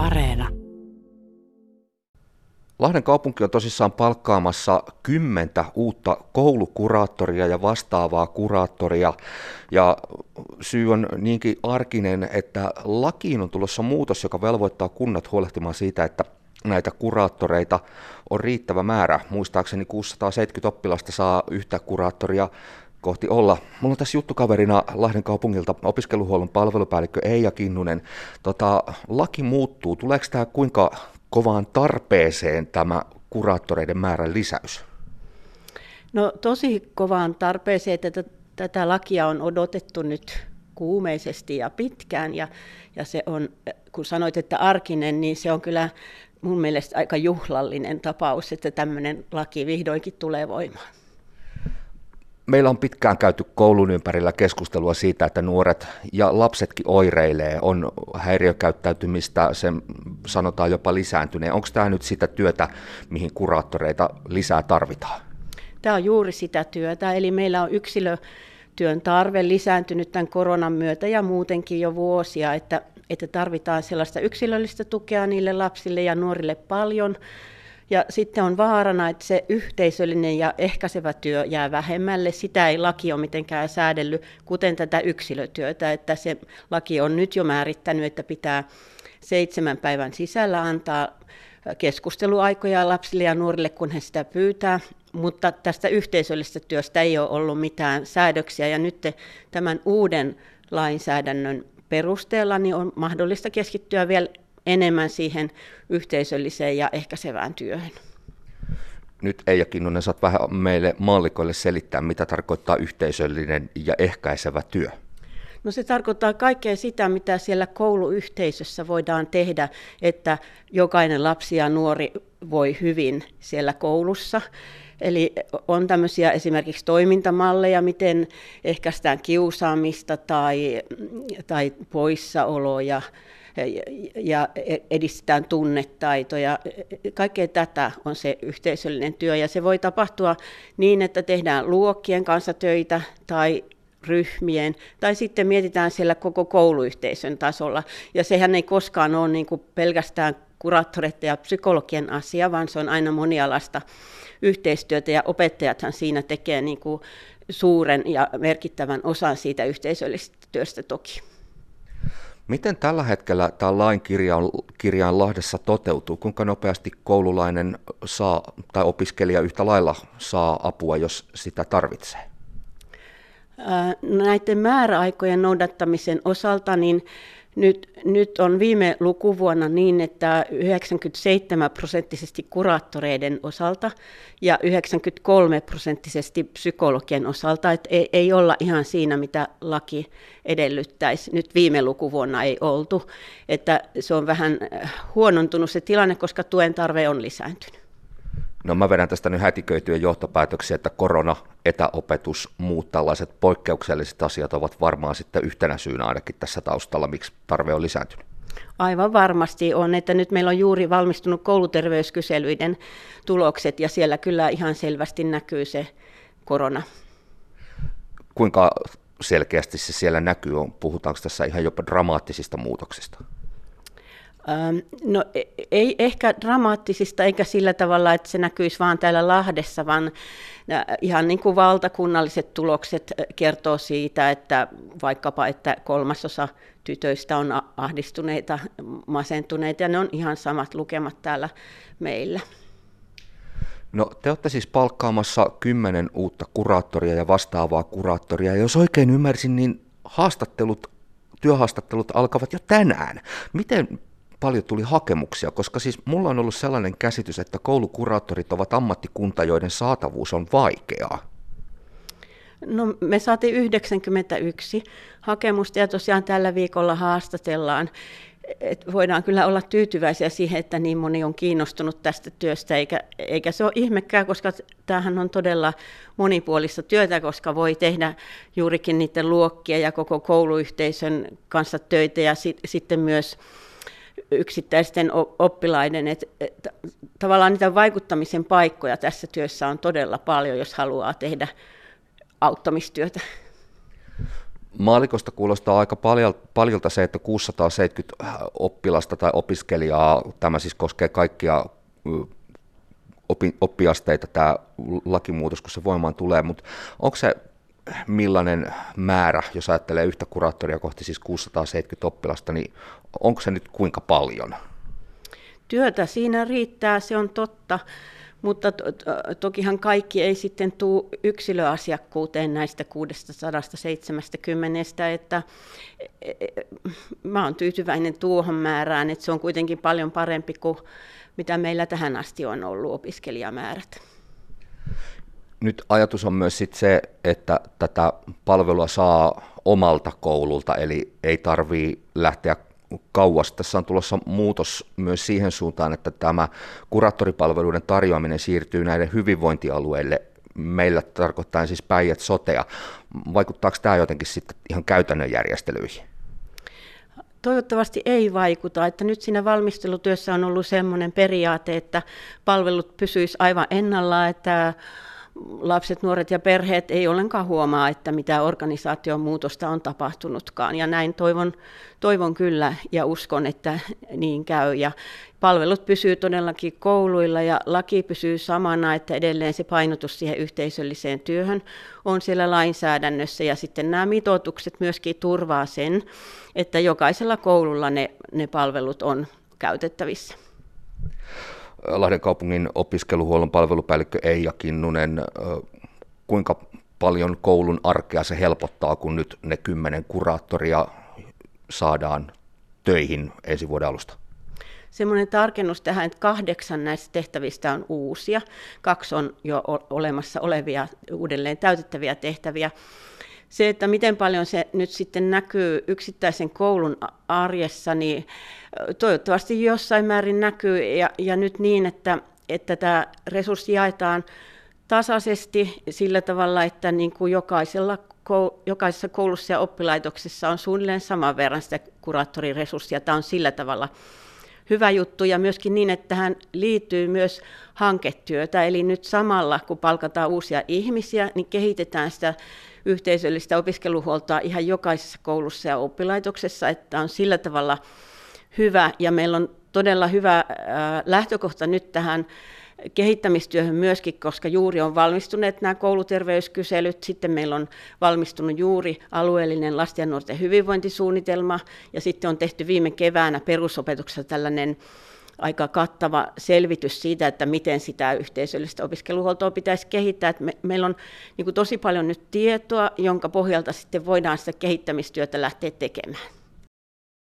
Areena. Lahden kaupunki on tosissaan palkkaamassa kymmentä uutta koulukuraattoria ja vastaavaa kuraattoria. Ja syy on niinkin arkinen, että lakiin on tulossa muutos, joka velvoittaa kunnat huolehtimaan siitä, että näitä kuraattoreita on riittävä määrä. Muistaakseni 670 oppilasta saa yhtä kuraattoria kohti olla. Mulla on tässä juttukaverina Lahden kaupungilta opiskeluhuollon palvelupäällikkö Eija Kinnunen. Tota, laki muuttuu. Tuleeko tämä kuinka kovaan tarpeeseen tämä kuraattoreiden määrän lisäys? No tosi kovaan tarpeeseen, että tätä lakia on odotettu nyt kuumeisesti ja pitkään ja, ja se on, kun sanoit, että arkinen, niin se on kyllä mun mielestä aika juhlallinen tapaus, että tämmöinen laki vihdoinkin tulee voimaan. Meillä on pitkään käyty koulun ympärillä keskustelua siitä, että nuoret ja lapsetkin oireilee, on häiriökäyttäytymistä, se sanotaan jopa lisääntyneen. Onko tämä nyt sitä työtä, mihin kuraattoreita lisää tarvitaan? Tämä on juuri sitä työtä, eli meillä on yksilötyön tarve lisääntynyt tämän koronan myötä ja muutenkin jo vuosia, että, että tarvitaan sellaista yksilöllistä tukea niille lapsille ja nuorille paljon, ja sitten on vaarana, että se yhteisöllinen ja ehkäisevä työ jää vähemmälle. Sitä ei laki ole mitenkään säädellyt, kuten tätä yksilötyötä, että se laki on nyt jo määrittänyt, että pitää seitsemän päivän sisällä antaa keskusteluaikoja lapsille ja nuorille, kun he sitä pyytää, mutta tästä yhteisöllisestä työstä ei ole ollut mitään säädöksiä, ja nyt tämän uuden lainsäädännön perusteella niin on mahdollista keskittyä vielä enemmän siihen yhteisölliseen ja ehkäisevään työhön. Nyt Eija Kinnunen, saat vähän meille mallikoille selittää, mitä tarkoittaa yhteisöllinen ja ehkäisevä työ. No se tarkoittaa kaikkea sitä, mitä siellä kouluyhteisössä voidaan tehdä, että jokainen lapsi ja nuori voi hyvin siellä koulussa. Eli on tämmöisiä esimerkiksi toimintamalleja, miten ehkäistään kiusaamista tai, tai poissaoloja ja edistetään tunnetaitoja. Kaikkea tätä on se yhteisöllinen työ ja se voi tapahtua niin, että tehdään luokkien kanssa töitä tai ryhmien, tai sitten mietitään siellä koko kouluyhteisön tasolla. Ja sehän ei koskaan ole niin kuin pelkästään kuraattoreiden ja psykologien asia, vaan se on aina monialasta yhteistyötä, ja opettajathan siinä tekee niin kuin suuren ja merkittävän osan siitä yhteisöllisestä työstä toki. Miten tällä hetkellä tämä lain kirjaan Lahdessa toteutuu? Kuinka nopeasti koululainen saa tai opiskelija yhtä lailla saa apua, jos sitä tarvitsee? Näiden määräaikojen noudattamisen osalta niin nyt, nyt on viime lukuvuonna niin, että 97 prosenttisesti kuraattoreiden osalta ja 93 prosenttisesti psykologien osalta, että ei, ei olla ihan siinä, mitä laki edellyttäisi. Nyt viime lukuvuonna ei oltu, että se on vähän huonontunut se tilanne, koska tuen tarve on lisääntynyt. No mä vedän tästä nyt hätiköityjä johtopäätöksiä, että korona, etäopetus, muut tällaiset poikkeukselliset asiat ovat varmaan sitten yhtenä syynä ainakin tässä taustalla, miksi tarve on lisääntynyt. Aivan varmasti on, että nyt meillä on juuri valmistunut kouluterveyskyselyiden tulokset ja siellä kyllä ihan selvästi näkyy se korona. Kuinka selkeästi se siellä näkyy? Puhutaanko tässä ihan jopa dramaattisista muutoksista? No e, ei ehkä dramaattisista eikä sillä tavalla, että se näkyisi vaan täällä Lahdessa, vaan ihan niin kuin valtakunnalliset tulokset kertoo siitä, että vaikkapa, että kolmasosa tytöistä on ahdistuneita, masentuneita ja ne on ihan samat lukemat täällä meillä. No te olette siis palkkaamassa kymmenen uutta kuraattoria ja vastaavaa kuraattoria. Jos oikein ymmärsin, niin haastattelut, työhaastattelut alkavat jo tänään. Miten paljon tuli hakemuksia, koska siis mulla on ollut sellainen käsitys, että koulukuraattorit ovat ammattikunta, joiden saatavuus on vaikeaa. No, me saatiin 91 hakemusta ja tosiaan tällä viikolla haastatellaan. Et voidaan kyllä olla tyytyväisiä siihen, että niin moni on kiinnostunut tästä työstä, eikä, eikä se ole ihmekään, koska tämähän on todella monipuolista työtä, koska voi tehdä juurikin niiden luokkien ja koko kouluyhteisön kanssa töitä ja sit, sitten myös yksittäisten oppilaiden. että tavallaan niitä vaikuttamisen paikkoja tässä työssä on todella paljon, jos haluaa tehdä auttamistyötä. Maalikosta kuulostaa aika paljolta se, että 670 oppilasta tai opiskelijaa, tämä siis koskee kaikkia oppiasteita tämä lakimuutos, kun se voimaan tulee, mutta onko se millainen määrä, jos ajattelee yhtä kuraattoria kohti siis 670 oppilasta, niin onko se nyt kuinka paljon? Työtä siinä riittää, se on totta. Mutta to, to, tokihan kaikki ei sitten tule yksilöasiakkuuteen näistä 670, että e, e, mä olen tyytyväinen tuohon määrään, että se on kuitenkin paljon parempi kuin mitä meillä tähän asti on ollut opiskelijamäärät. Nyt ajatus on myös sit se, että tätä palvelua saa omalta koululta, eli ei tarvitse lähteä kauas. Tässä on tulossa muutos myös siihen suuntaan, että tämä kuraattoripalveluiden tarjoaminen siirtyy näiden hyvinvointialueille meillä tarkoittaa siis päijät sotea. Vaikuttaako tämä jotenkin sitten ihan käytännön järjestelyihin? Toivottavasti ei vaikuta, että nyt siinä valmistelutyössä on ollut sellainen periaate, että palvelut pysyisivät aivan ennallaan, että lapset, nuoret ja perheet ei ollenkaan huomaa, että mitä organisaation muutosta on tapahtunutkaan. Ja näin toivon, toivon kyllä ja uskon, että niin käy. Ja palvelut pysyy todellakin kouluilla ja laki pysyy samana, että edelleen se painotus siihen yhteisölliseen työhön on siellä lainsäädännössä. Ja sitten nämä mitoitukset myöskin turvaa sen, että jokaisella koululla ne, ne palvelut on käytettävissä. Lahden kaupungin opiskeluhuollon palvelupäällikkö Eija Kinnunen, kuinka paljon koulun arkea se helpottaa, kun nyt ne kymmenen kuraattoria saadaan töihin ensi vuoden alusta? Semmoinen tarkennus tähän, että kahdeksan näistä tehtävistä on uusia, kaksi on jo olemassa olevia uudelleen täytettäviä tehtäviä se, että miten paljon se nyt sitten näkyy yksittäisen koulun arjessa, niin toivottavasti jossain määrin näkyy ja, ja nyt niin, että, että tämä resurssi jaetaan tasaisesti sillä tavalla, että niin kuin jokaisella, jokaisessa koulussa ja oppilaitoksessa on suunnilleen saman verran sitä kuraattoriresurssia. Tämä on sillä tavalla hyvä juttu ja myöskin niin, että tähän liittyy myös hanketyötä. Eli nyt samalla, kun palkataan uusia ihmisiä, niin kehitetään sitä yhteisöllistä opiskeluhuoltoa ihan jokaisessa koulussa ja oppilaitoksessa, että on sillä tavalla hyvä ja meillä on todella hyvä lähtökohta nyt tähän kehittämistyöhön myöskin, koska juuri on valmistuneet nämä kouluterveyskyselyt, sitten meillä on valmistunut juuri alueellinen lasten ja nuorten hyvinvointisuunnitelma, ja sitten on tehty viime keväänä perusopetuksessa tällainen aika kattava selvitys siitä, että miten sitä yhteisöllistä opiskeluhuoltoa pitäisi kehittää. Me, meillä on niin kuin tosi paljon nyt tietoa, jonka pohjalta sitten voidaan sitä kehittämistyötä lähteä tekemään.